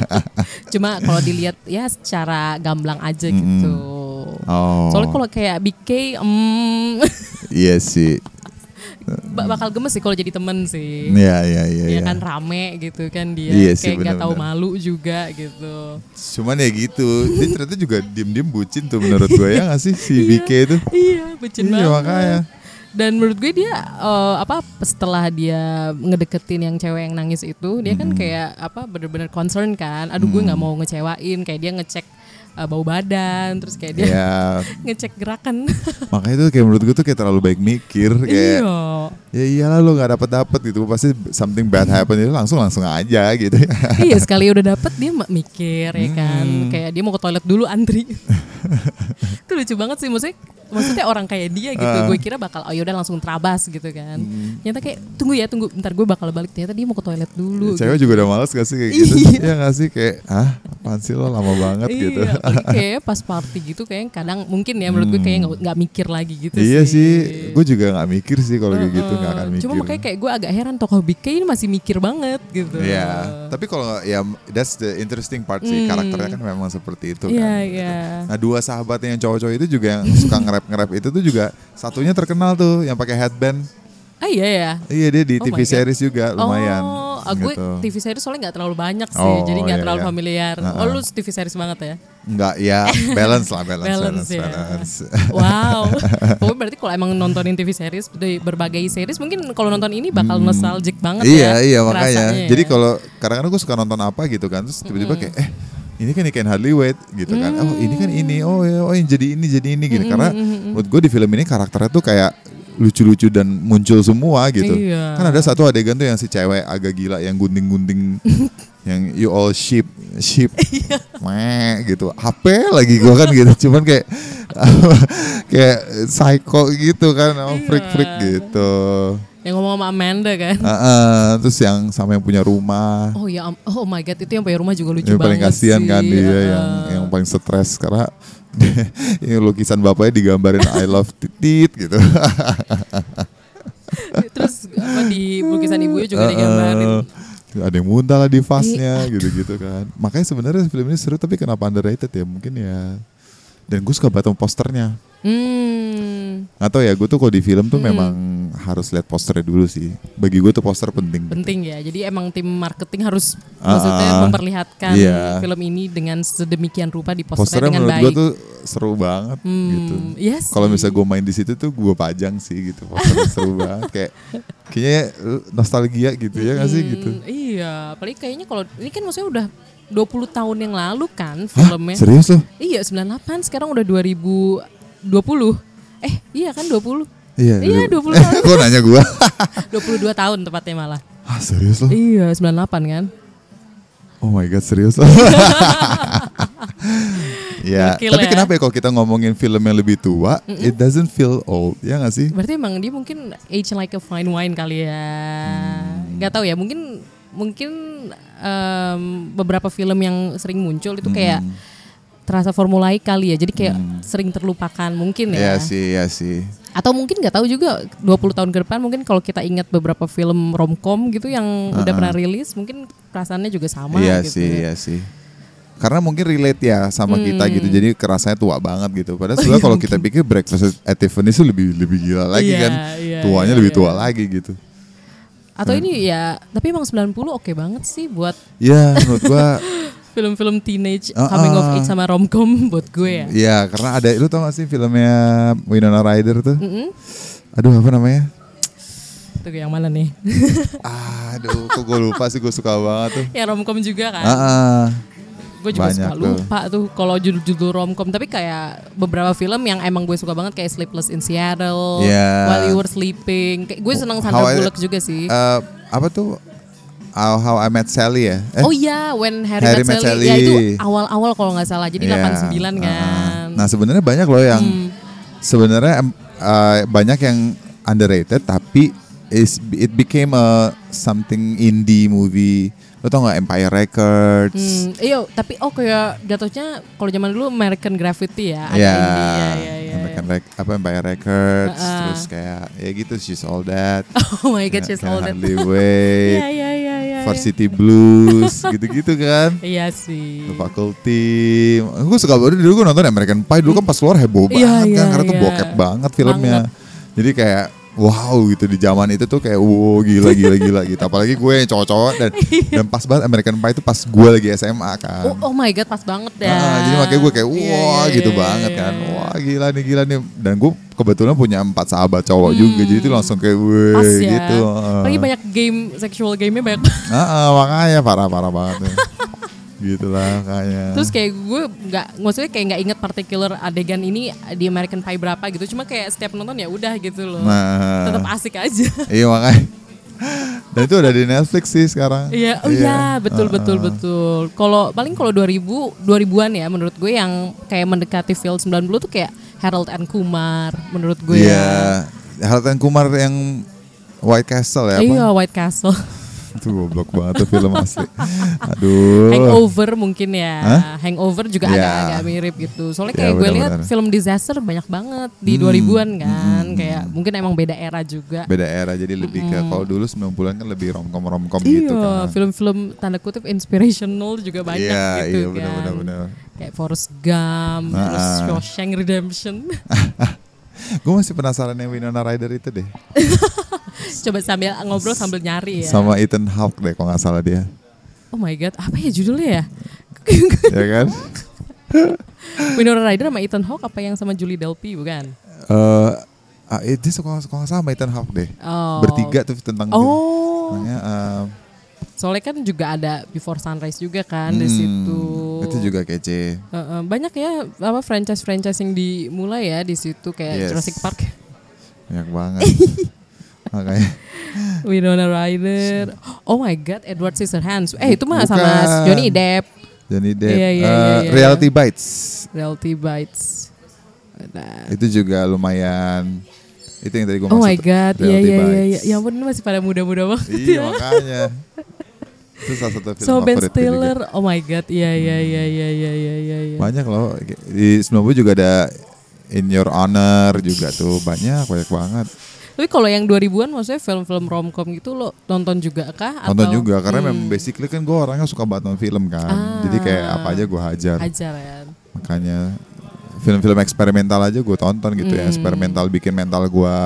Cuma kalau dilihat ya secara gamblang aja gitu. Oh. Soalnya kalau kayak BK, mm, Iya sih. Ba- bakal gemes sih kalau jadi temen sih. Iya iya iya. Ya iya. kan rame gitu kan dia Iya sih, kayak nggak tahu malu juga gitu. Cuman ya gitu. Dia ternyata juga diem-diem bucin tuh menurut gue ya nggak sih si BK itu. Iya, bucin Iya, banget. makanya. Dan menurut gue dia eh, apa setelah dia ngedeketin yang cewek yang nangis itu, dia kan kayak apa bener-bener concern kan. Aduh gue nggak mau ngecewain, kayak dia ngecek eh, bau badan, terus kayak dia Ya ngecek gerakan. makanya tuh kayak menurut gue tuh kayak terlalu baik mikir kayak iya. ya iyalah lo nggak dapat dapat gitu pasti something bad happen itu langsung langsung aja gitu iya sekali udah dapet dia mikir ya kan Hmm. kayak dia mau ke toilet dulu antri itu lucu banget sih maksudnya maksudnya orang kayak dia gitu Ah. gue kira bakal oh yaudah langsung terabas gitu kan Hmm. ternyata kayak tunggu ya tunggu bentar gue bakal balik ternyata dia mau ke toilet dulu cewek gitu. juga udah males gak sih kayak gitu Iya. ya gak sih kayak ah apaan sih lo lama banget gitu Iya, apalagi kayak pas party gitu kayak kadang mungkin ya menurut gue kayak nggak nggak mikir lagi gitu Hmm. iya sih. sih gue juga nggak mikir sih kalau kayak gitu nggak akan mikir Cuma makanya kayak gue agak heran tokoh BK ini masih mikir banget gitu. Iya, tapi kalau ya that's the interesting part sih karakternya kan memang seperti itu Hmm. Iya, kan. iya. Nah dua sahabatnya yang cowok-cowok itu juga yang suka nge-rap nge-rap itu tuh juga satunya terkenal tuh yang pakai headband. Ah iya ya. Iya dia di Oh TV my God. series juga lumayan. Oh, ah, gue gitu. TV series soalnya nggak terlalu banyak sih, Oh, jadi nggak iya, terlalu iya. familiar. Oh Uh-uh. lu TV series banget ya? Enggak ya balance lah balance Balance balance. ya. balance. Wow. Pokoknya berarti kalau emang nontonin TV series dari berbagai series, mungkin kalau nonton ini bakal nostalgic banget iya ya. iya makanya. rasanya ya. Jadi kalau kadang-kadang gue suka nonton apa gitu kan, terus tiba-tiba kayak eh ini kan Can Hardly Wait gitu kan. Oh ini kan ini. Oh ya oh yang jadi ini jadi ini gitu. Karena menurut gue di film ini karakternya tuh kayak lucu-lucu dan muncul semua gitu. Iya. Kan ada satu adegan tuh yang si cewek agak gila yang gunting-gunting yang you all sheep sheep Iya. meh gitu HP lagi gue kan gitu cuman kayak kayak psycho gitu kan oh, Iya. gitu yang ngomong sama Amanda kan. Ah, ah, terus yang sama yang punya rumah Oh ya, oh my god itu yang punya rumah juga lucu yang banget paling kasihan sih. kan dia Heeh. yang yang paling stres karena ini lukisan bapaknya digambarin I love titit gitu Terus apa di lukisan ibunya juga Heeh. digambarin. ada yang muntah lah di Iya. fasnya gitu-gitu kan makanya sebenarnya film ini seru tapi kenapa underrated ya mungkin ya dan gue suka banget sama posternya Hmm, Atau ya gue tuh kalau di film tuh memang harus lihat posternya dulu sih. Bagi gue tuh poster penting. penting ya. Jadi emang tim marketing harus Ah, maksudnya ah. memperlihatkan Iya. film ini dengan sedemikian rupa di posternya Posternya dengan menurut baik. gue tuh seru banget Hmm, gitu. iya Kalau misalnya gue main di situ tuh gue pajang sih gitu. Posternya seru banget kayak kayaknya nostalgia gitu ya gak sih gitu. Hmm, Iya, apalagi kayaknya kalau ini kan maksudnya udah 20 tahun yang lalu kan Hah? filmnya. Serius loh? Iya, 98 sekarang udah 2020. Eh, iya kan 20. Iya. Iya, dulu. 20 tahun. Kok nanya gue? 22 tahun tepatnya malah. ah serius loh? Iya, 98 kan. Oh my god serius loh. ya, Gokil tapi ya. kenapa ya kalau kita ngomongin film yang lebih tua, it doesn't feel old, ya gak sih? Berarti emang dia mungkin age like a fine wine kali ya. Hmm. Gak tahu ya, mungkin mungkin em, beberapa film yang sering muncul itu kayak Hmm. terasa formulai kali ya. Jadi kayak sering terlupakan mungkin ya. Iya sih, iya sih. Atau mungkin nggak tahu juga 20 tahun ke depan mungkin kalau kita ingat beberapa film romcom gitu yang udah pernah rilis mungkin perasaannya juga sama iya gitu. sih, iya sih. Karena mungkin relate ya sama kita gitu, Hmm. jadi kerasanya tua banget gitu. Padahal sebenarnya kalau kita pikir Breakfast at Tiffany's itu lebih lebih gila lagi Iya, kan, iya, tuanya iya, lebih iya. tua lagi gitu. Atau ini ya, tapi emang 90 oke banget sih buat Ya menurut gua, film-film teenage Uh-uh. coming of age sama romcom buat gue ya. ya karena ada, lu tau gak sih filmnya Winona Ryder tuh? Mm-mm. Aduh apa namanya? Itu yang mana nih? Aduh, kok gue lupa sih gue suka banget tuh. ya romcom juga kan. Ah, ah. Gue juga Banyak suka tuh. lupa tuh kalau judul-judul romcom. Tapi kayak beberapa film yang emang gue suka banget kayak Sleepless in Seattle, Yeah. While You Were Sleeping. Kayak gue seneng How Sandra I- Bullock juga sih. Eh, apa tuh How, How I Met Sally ya? Eh, oh iya, When Harry, Harry Met Met Sally. Sally. Ya itu awal-awal kalau nggak salah. Jadi iya. 89 kan. Uh-uh. Nah sebenarnya banyak loh yang Hmm. sebenarnya eh, banyak yang underrated tapi is it became a something indie movie. Lo tau gak Empire Records? Hmm, iya, tapi oh kayak jatuhnya kalau zaman dulu American Graffiti ya, ada Ya, indie ya, ya, ya. American Rec- apa Empire Records, Uh-uh. terus kayak ya gitu She's All That, Oh my god, she's all that. Hardly Wait, Iya, iya, iya, iya. Varsity Blues, gitu-gitu kan. Iya sih. The Faculty, gue suka banget dulu gue nonton American Pie dulu kan pas keluar heboh Iya, banget iya, kan karena tuh iya. bokep banget filmnya. Banget. Jadi kayak wow gitu di zaman itu tuh kayak wow gila gila gila gitu. Apalagi gue yang cowok-cowok dan dan pas banget American Pie itu pas gue lagi SMA kan. Oh, oh my god, pas banget ya. Ah, jadi makanya gue kayak Iya, wah iya, gitu iya, banget iya, kan. iya. Wah gila nih gila nih. Dan gue kebetulan punya empat sahabat cowok juga. Jadi itu langsung kayak weh Hmm. Pas ya. gitu. Ah. Lagi banyak game sexual game-nya banyak. Ah, ah, makanya parah-parah banget tuh. gitu lah makanya. Terus kayak gue nggak, maksudnya kayak nggak inget particular adegan ini di American Pie berapa gitu. Cuma kayak setiap nonton ya udah gitu loh. Nah. Tetap asik aja. Iya makanya. Dan itu udah di Netflix sih sekarang. Iya, oh iya, betul Ah, betul betul. Kalau paling kalau 2000 2000-an ya menurut gue yang kayak mendekati film 90 tuh kayak Harold and Kumar menurut gue Iya. ya. Harold and Kumar yang White Castle ya Iya? White Castle. Itu goblok banget tuh film asli. Aduh. Hangover mungkin ya. Hah? Hangover juga Iya. agak agak mirip gitu. Soalnya Iya, kayak gue lihat film disaster banyak banget di Hmm, 2000-an kan. Kayak mungkin emang beda era juga. Beda era jadi lebih ke kalau dulu 90-an kan lebih romcom romcom iya, gitu kan. film-film tanda kutip inspirational juga banyak Iya, gitu iya kan. benar-benar benar. Kayak Forrest Gump, terus Ah. Shawshank Redemption. Gue masih penasaran yang Winona Ryder itu deh. Coba sambil ngobrol sambil nyari ya. Sama Ethan Hawke deh kalau nggak salah dia. Oh my god, apa ya judulnya ya? ya kan? Winona Ryder sama Ethan Hawke apa yang sama Julie Delpy bukan? Eh ah, eh, dia suka suka nggak sama Ethan Hawke deh. Oh. Bertiga tuh tentang Oh. Makanya, eh, Soalnya kan juga ada Before Sunrise juga kan di hmm, situ. Itu juga kece. Uh, uh, banyak ya apa franchise-franchise yang dimulai ya di situ kayak Yes. Jurassic Park, Banyak banget. Makanya Winona Ryder. Oh my God, Edward Scissorhands. Eh itu mah Bukan. sama Johnny Depp, Johnny Depp. Iya, Eh, iya, iya. Reality Bites. Reality Bites. Nah. Itu juga lumayan. Itu yang tadi gue Oh maksud. my God, iya iya iya. Ya ampun ini masih pada muda-muda banget. Iya makanya. Itu salah satu film So Ben gue juga. Stiller, oh my God, iya iya iya iya iya iya iya. iya. Banyak loh. Di 90 juga ada In Your Honor juga tuh. Banyak, banyak banget. Tapi kalau yang 2000-an maksudnya film-film romcom gitu lo nonton juga kah? Nonton Atau- juga. Karena Hmm, memang basically kan gue orangnya suka banget nonton film kan. Ah. Jadi kayak apa aja gue hajar. Hajar ya. Makanya film-film eksperimental aja gue tonton gitu ya. Hmm. Eksperimental bikin mental gue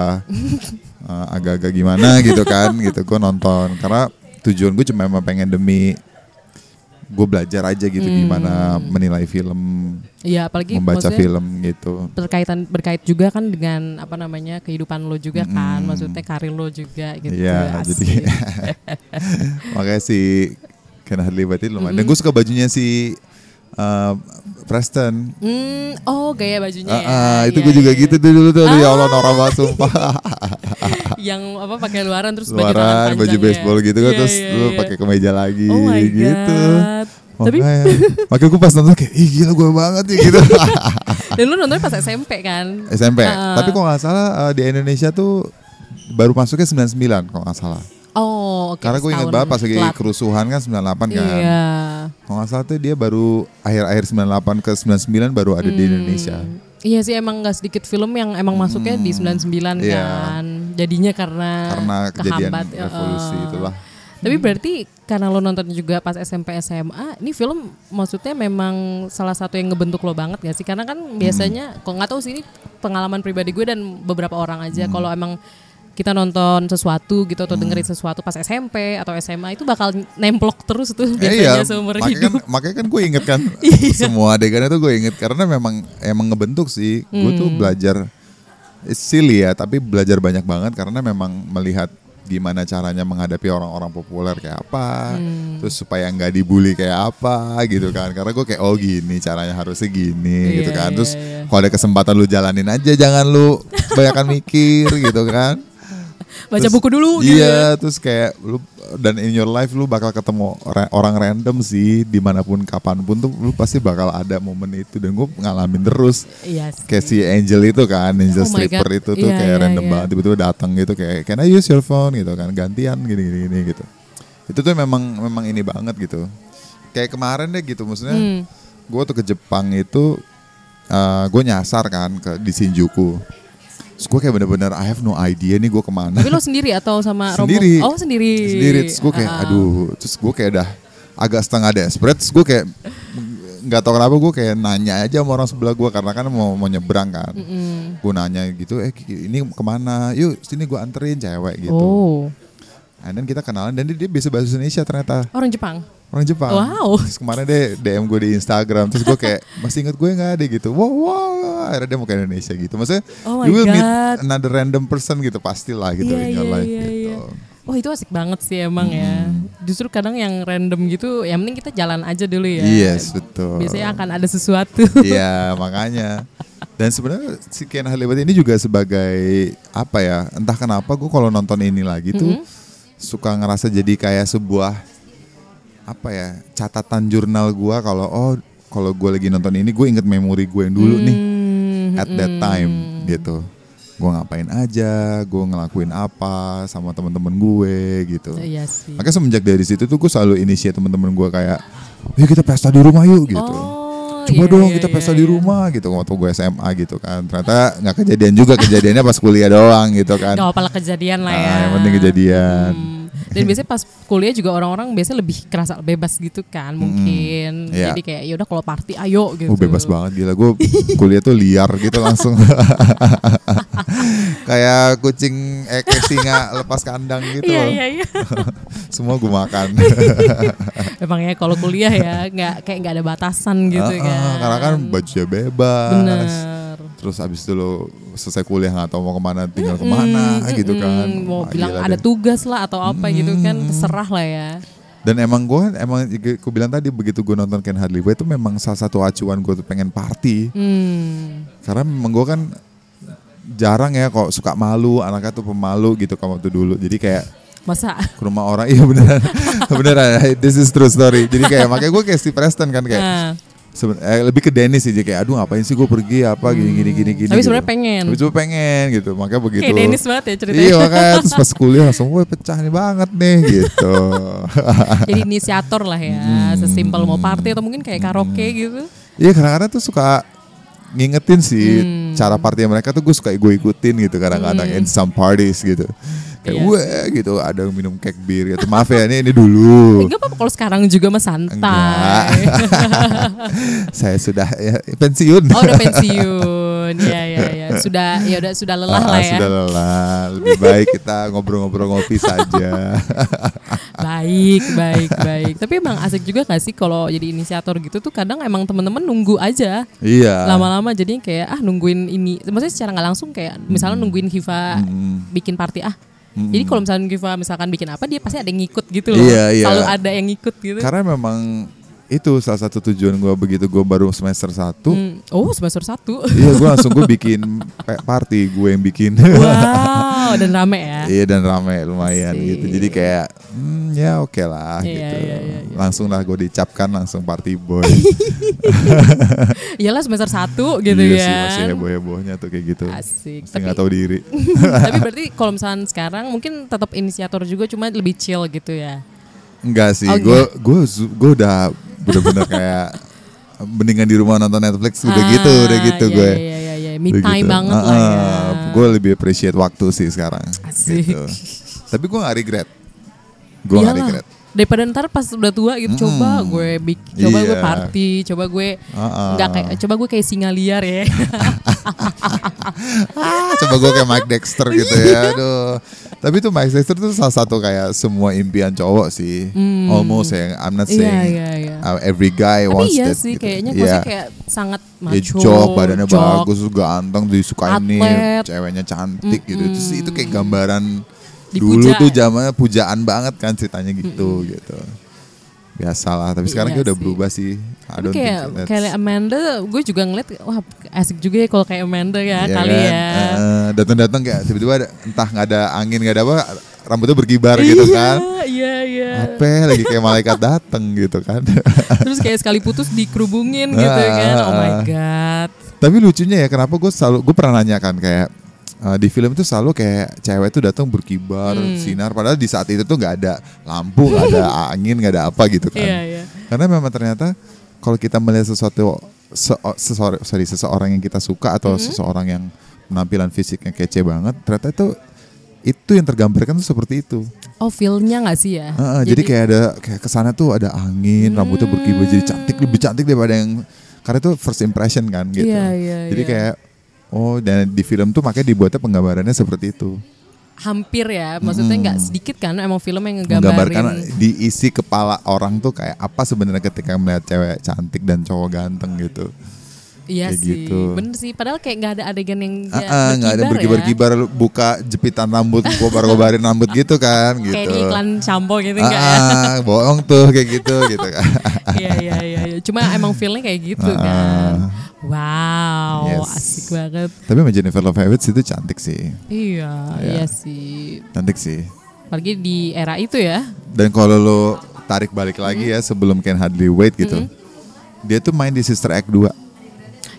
uh, agak-agak gimana gitu kan. gitu gue nonton. Karena tujuan gue cuma emang pengen demi gue belajar aja gitu Hmm. gimana menilai film, Iya, apalagi membaca film gitu. berkaitan berkait juga kan dengan apa namanya kehidupan lo juga kan, Mm. maksudnya karir lo juga gitu. Iya, jadi makanya si Ken Hadley lumayan. Dan gue suka bajunya si uh, Preston. Hmm, oh gaya bajunya Ah, ya. ah, itu Iya, gue juga iya. gitu tuh dulu tuh. Aduh, Ya Allah Ah. norak banget sumpah. Yang apa pakai luaran terus baju Luaran, baju baseball ya. gitu kan Iya, terus iya, lu iya. pakai kemeja lagi Oh my gitu. God. Tapi Makanya, gue pas nonton kayak, ih gila gue banget nih gitu. dan lu nontonnya pas SMP kan? SMP. Ah. Tapi kalau nggak salah uh, di Indonesia tuh baru masuknya 99 kalau nggak salah. Oh, oke. Karena gue inget setahun banget pas lagi telat. kerusuhan kan 98 kan. Iya. Kalau nggak salah tuh dia baru akhir-akhir 98 ke 99 baru ada di Hmm. Indonesia. Iya sih emang gak sedikit film yang emang masuknya di 99 Iya. kan. Jadinya karena Karena kejadian kehambat, ya, revolusi eh. itulah. Tapi berarti karena lo nonton juga pas SMP SMA, ini film maksudnya memang salah satu yang ngebentuk lo banget gak sih? Karena kan Hmm. biasanya, kok nggak tahu sih ini pengalaman pribadi gue dan beberapa orang Hmm. aja. Kalau emang kita nonton sesuatu gitu atau dengerin sesuatu pas SMP atau SMA itu bakal nemplok terus tuh Eh, biasanya iya, seumur makanya hidup. kan, makanya kan gue inget kan semua adegannya tuh gue inget karena memang emang ngebentuk sih. Gue tuh Hmm. belajar it's silly ya, tapi belajar banyak banget karena memang melihat gimana caranya menghadapi orang-orang populer kayak apa, Hmm. terus supaya nggak dibully kayak apa gitu kan. Karena gue kayak oh gini caranya harusnya gini gitu Iya, kan. iya, Terus iya. kalau ada kesempatan lu jalanin aja, jangan lu kebanyakan mikir gitu kan. Baca Terus- buku dulu gitu. Iya, terus kayak lu dan in your life lu bakal ketemu ra- orang random sih di mana pun kapan pun tuh lu pasti bakal ada momen itu dan gue ngalamin terus Iya sih. kayak si Angel itu kan Angel Oh stripper itu tuh Iya, kayak iya, random iya. banget tiba-tiba datang gitu kayak can I use your phone gitu kan gantian gini gini, gini gitu itu tuh memang memang ini banget gitu kayak kemarin deh gitu maksudnya Hmm. gue tuh ke Jepang itu gue nyasar kan ke di Shinjuku Terus gue kayak bener-bener I have no idea nih gue ke mana Tapi lo sendiri atau sama sendiri? Oh sendiri. sendiri terus gue kayak Ah. aduh terus gue kayak udah agak setengah desperate terus gue kayak nggak tahu kenapa gue kayak nanya aja sama orang sebelah gue karena kan mau mau nyebrang kan gue nanya gitu eh ini ke mana yuk sini gue anterin cewek gitu Oh. and then kita kenalan dan dia, dia bisa bahasa Indonesia ternyata Orang Jepang. Orang Jepang Wow. terus kemarin dia DM gue di Instagram terus gue kayak masih inget gue nggak deh gitu wow wow akhirnya dia mau ke Indonesia gitu maksudnya Oh you will meet God. another random person gitu pastilah gitu Iya, in your iya, life iya, gitu iya. Wah itu asik banget sih emang ya. Justru kadang yang random gitu, yang penting kita jalan aja dulu ya. Yes, betul. Biasanya akan ada sesuatu. Iya, makanya. Dan sebenarnya si Ken Halibut ini juga sebagai apa ya? Entah kenapa gue kalau nonton ini lagi tuh suka ngerasa jadi kayak sebuah apa ya? Catatan jurnal gue kalau oh kalau gue lagi nonton ini gue inget memori gue yang dulu nih Hmm, at that time gitu. Gue ngapain aja, gue ngelakuin apa sama teman-teman gue gitu. Iya sih. Makanya semenjak dari situ tuh gue selalu inisiat teman-teman gue kayak, yuk kita pesta di rumah yuk gitu. Oh, Coba iya, dong iya, kita iya, pesta iya. di rumah gitu waktu gue SMA gitu kan. Ternyata nggak kejadian juga kejadiannya pas kuliah doang gitu kan. Gak apa-apa lah kejadian lah ya. Ah, yang penting kejadian. Hmm. Dan biasanya pas kuliah juga orang-orang biasanya lebih kerasa bebas gitu kan mungkin. Iya. Jadi kayak yaudah kalau party ayo gitu. Oh bebas banget gila gue kuliah tuh liar gitu langsung kayak kucing eh singa lepas kandang gitu Iya loh. iya iya. semua gue makan Emang ya kalau kuliah ya nggak kayak nggak ada batasan gitu Ah, kan. ah, karena kan bajunya bebas Bener. terus abis itu lo selesai kuliah nggak tahu mau ke mana tinggal ke mana gitu kan. Hmm, mau Wah, bilang ada deh. tugas lah atau apa gitu kan terserah lah ya. dan emang gue emang gue bilang tadi begitu gue nonton Ken Hadley Boy itu memang salah satu acuan gue tuh pengen party. Hmm. karena memang gue kan jarang ya kok suka malu anaknya tuh pemalu gitu kamu tuh dulu. Jadi kayak Masa? ke rumah orang iya beneran beneran this is true story. Jadi kayak makanya gue kayak Steve Preston kan kayak Nah, Seben- eh, lebih ke Dennis sih kayak aduh ngapain sih gue pergi apa gini gini gini gini Tapi gitu. sebenarnya pengen. tapi cuma pengen gitu makanya begitu kayak Dennis banget ya ceritanya. iya makanya terus pas kuliah langsung gue pecah nih banget nih gitu Jadi inisiator lah ya, Hmm. sesimpel mau party atau mungkin kayak karaoke gitu. iya kadang-kadang tuh suka ngingetin sih Hmm. cara party mereka tuh gue suka gue ikutin gitu kadang-kadang in some parties gitu kayak Iya. wah gitu ada yang minum cake bir gitu maaf ya ini ini dulu Enggak apa-apa kalau sekarang juga mah santai. saya sudah ya, pensiun Oh udah pensiun, ya ya ya sudah ya udah sudah lelah Ah, lah ya. Sudah lelah. Lebih baik kita ngobrol-ngobrol ngopi saja. Baik baik baik. Tapi emang asik juga gak sih kalau jadi inisiator gitu tuh kadang emang temen-temen nunggu aja. iya. Lama-lama jadinya kayak ah nungguin ini. Maksudnya secara nggak langsung kayak misalnya nungguin Hiva bikin party ah. Jadi kalau misalnya Hiva misalkan bikin apa dia pasti ada yang ngikut gitu loh. Iya, iya. Selalu ada yang ngikut gitu. Karena memang itu salah satu tujuan gue begitu gue baru semester satu. Hmm. Oh semester satu. Iya gue langsung gue bikin party gue yang bikin. wow dan rame ya. Iya dan rame lumayan Asik. gitu. Jadi kayak hmm, ya oke lah Iya, gitu. iya, iya, iya. Langsung lah gue dicapkan langsung party boy. Iyalah semester satu gitu iya ya. sih masih heboh hebohnya tuh kayak gitu. Asik. Tapi- nggak tahu diri. Tapi berarti kalau misalnya sekarang mungkin tetap inisiator juga cuma lebih chill gitu ya. Enggak sih, Oh, gue gue gue udah bener-bener kayak mendingan di rumah nonton Netflix udah Ah, gitu, udah gitu iya, gue. Iya iya iya, me time banget lah ya. Gue lebih appreciate waktu sih sekarang. Asik. Gitu. Tapi gue gak regret. Gue gak regret. Daripada ntar pas udah tua gitu coba gue bik- coba gue Iya. party, coba gue Ah, nggak kayak coba gue kayak singa liar ya. Ah, coba gue kayak Mike Dexter gitu ya. Aduh. Tapi tuh Mike Dexter tuh salah satu kayak semua impian cowok sih. Almost ya. I'm not Iya saying iya iya. uh, every guy Tapi wants iya that. sih gitu. kayaknya Iya. maksudnya kayak sangat Ya macho. jok, badannya jok. bagus, ganteng, disukain nih, Atlet. ceweknya cantik gitu. Itu sih itu kayak gambaran Dulu Dipuja. tuh zamannya pujaan banget kan ceritanya gitu gitu. Biasalah, tapi sekarang Iya kayak udah sih. berubah sih. Tapi kayak kayak Amanda, gue juga ngeliat wah asik juga ya kalau kayak Amanda ya Iya kali kan? ya. Eh, datang-datang kayak tiba-tiba ada, entah nggak ada angin nggak ada apa rambutnya berkibar gitu kan Iya iya. apa lagi kayak malaikat datang gitu kan Terus kayak sekali putus dikerubungin gitu Ah, kan. Oh my ah. god. tapi lucunya ya kenapa gue selalu gue pernah nanya kan kayak eh, di film itu selalu kayak cewek tuh datang berkibar Hmm. sinar padahal di saat itu tuh nggak ada lampu nggak ada angin nggak ada apa gitu kan Iya iya. karena memang ternyata kalau kita melihat sesuatu se- sesor- sorry, seseorang yang kita suka atau Mm-hmm. seseorang yang penampilan fisiknya kece banget ternyata itu itu yang tergambarkan tuh seperti itu Oh feel-nya gak sih ya? Heeh, jadi, kayak ada kayak ke sana tuh ada angin, rambutnya berkibar jadi cantik lebih cantik daripada yang karena itu first impression kan gitu. Iya, iya, jadi iya. kayak oh dan di film tuh makanya dibuatnya penggambarannya seperti itu. Hampir ya, maksudnya nggak sedikit kan emang film yang Menggambarkan ngegambarin. diisi kepala orang tuh kayak apa sebenarnya ketika melihat cewek cantik dan cowok ganteng gitu. Iya kayak sih, gitu. bener sih. Padahal kayak nggak ada adegan yang ya, ah, nggak ada ya. berkibar-kibar lu buka jepitan rambut, kobar-kobarin rambut gitu kan gitu. Kayak di iklan shampoo gitu Ah, enggak ya? ah, bohong tuh kayak gitu gitu kan. Iya iya iya. iya. Cuma emang feelnya kayak gitu Ah, kan. Wow, Yes. asik banget. Tapi sama Jennifer Love Hewitt itu cantik sih. Iya, Iya. iya sih. Cantik sih. Apalagi di era itu ya. Dan kalau lo tarik balik lagi ya sebelum Ken Hardly Wait gitu. Dia tuh main di Sister Act 2.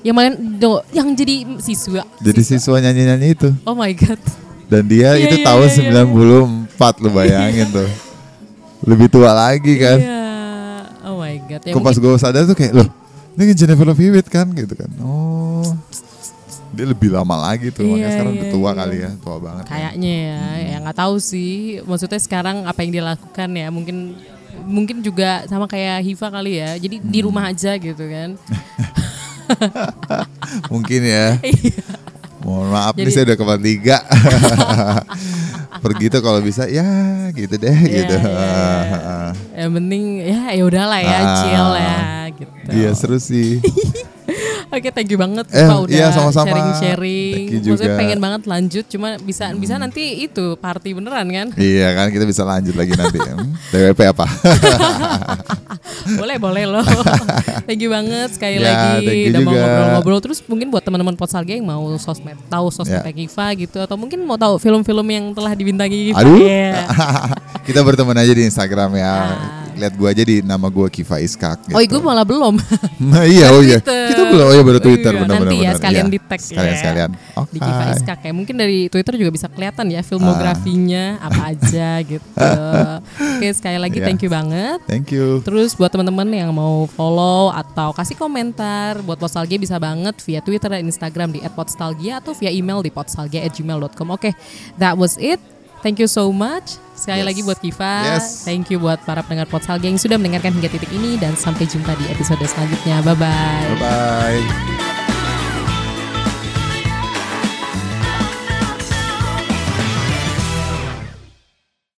Yang main do, yang jadi siswa. Jadi siswa nyanyi-nyanyi itu. Oh my god. Dan dia Iya, itu iya, tahun iya, iya. 94 lo bayangin tuh. Lebih tua lagi kan. Iya. Oh my god. Ya Kok pas gue sadar tuh kayak loh ini Jennifer Love Hewitt kan gitu kan. Oh. Dia lebih lama lagi tuh. Makanya Iya, sekarang iya, udah tua iya. kali ya. Tua banget. kan. Kayaknya ya, ya nggak tahu sih. Maksudnya sekarang apa yang dia lakukan ya, mungkin mungkin juga sama kayak Hiva kali ya. Jadi di Hmm. rumah aja gitu kan. Mungkin ya. Mohon maaf nih Iya. Jadi- saya udah kepala tiga. Pergi tuh kalau bisa ya gitu deh Iya, gitu. iya, Yang penting ya ya udahlah ya, Ah. chill ya gitu. Iya seru sih. Oke, thank you banget Eh, Pak udah iya, sama-sama. sharing-sharing. Maksudnya juga. Hmm. pengen banget lanjut, cuma bisa bisa nanti itu party beneran kan? iya kan kita bisa lanjut lagi nanti. Hmm, DWP apa? boleh boleh loh. thank you banget sekali Ya, lagi udah mau ngobrol-ngobrol. Terus mungkin buat teman-teman Potsalga yang mau sosmed, tahu sosmed Ya. Kiva gitu, atau mungkin mau tahu film-film yang telah dibintangi Kiva. Aduh. Iya. kita berteman aja di Instagram ya. Ah. Lihat gua aja di nama gua Kiva Iskak. Gitu. Oh, gue malah belum. Nah, iya, oh iya. Twitter. Kita belum, oh iya baru Twitter, Iya, benar-benar. Nanti ya benar. sekalian Iya, di tag Sekalian ya. sekalian. Oke. Di Kiva ya. Mungkin dari Twitter juga bisa kelihatan ya filmografinya apa aja gitu. Oke, sekali lagi Iya. thank you banget. Thank you. Terus buat teman-teman yang mau follow atau kasih komentar buat Podstalgia bisa banget via Twitter dan Instagram di @podstalgia atau via email di podstalgia@gmail.com. Oke, that was it. Thank you so much. Sekali Yes. lagi buat Kiva. Yes. Thank you buat para pendengar Podstalgia yang sudah mendengarkan hingga titik ini dan sampai jumpa di episode selanjutnya. Bye bye. Bye bye.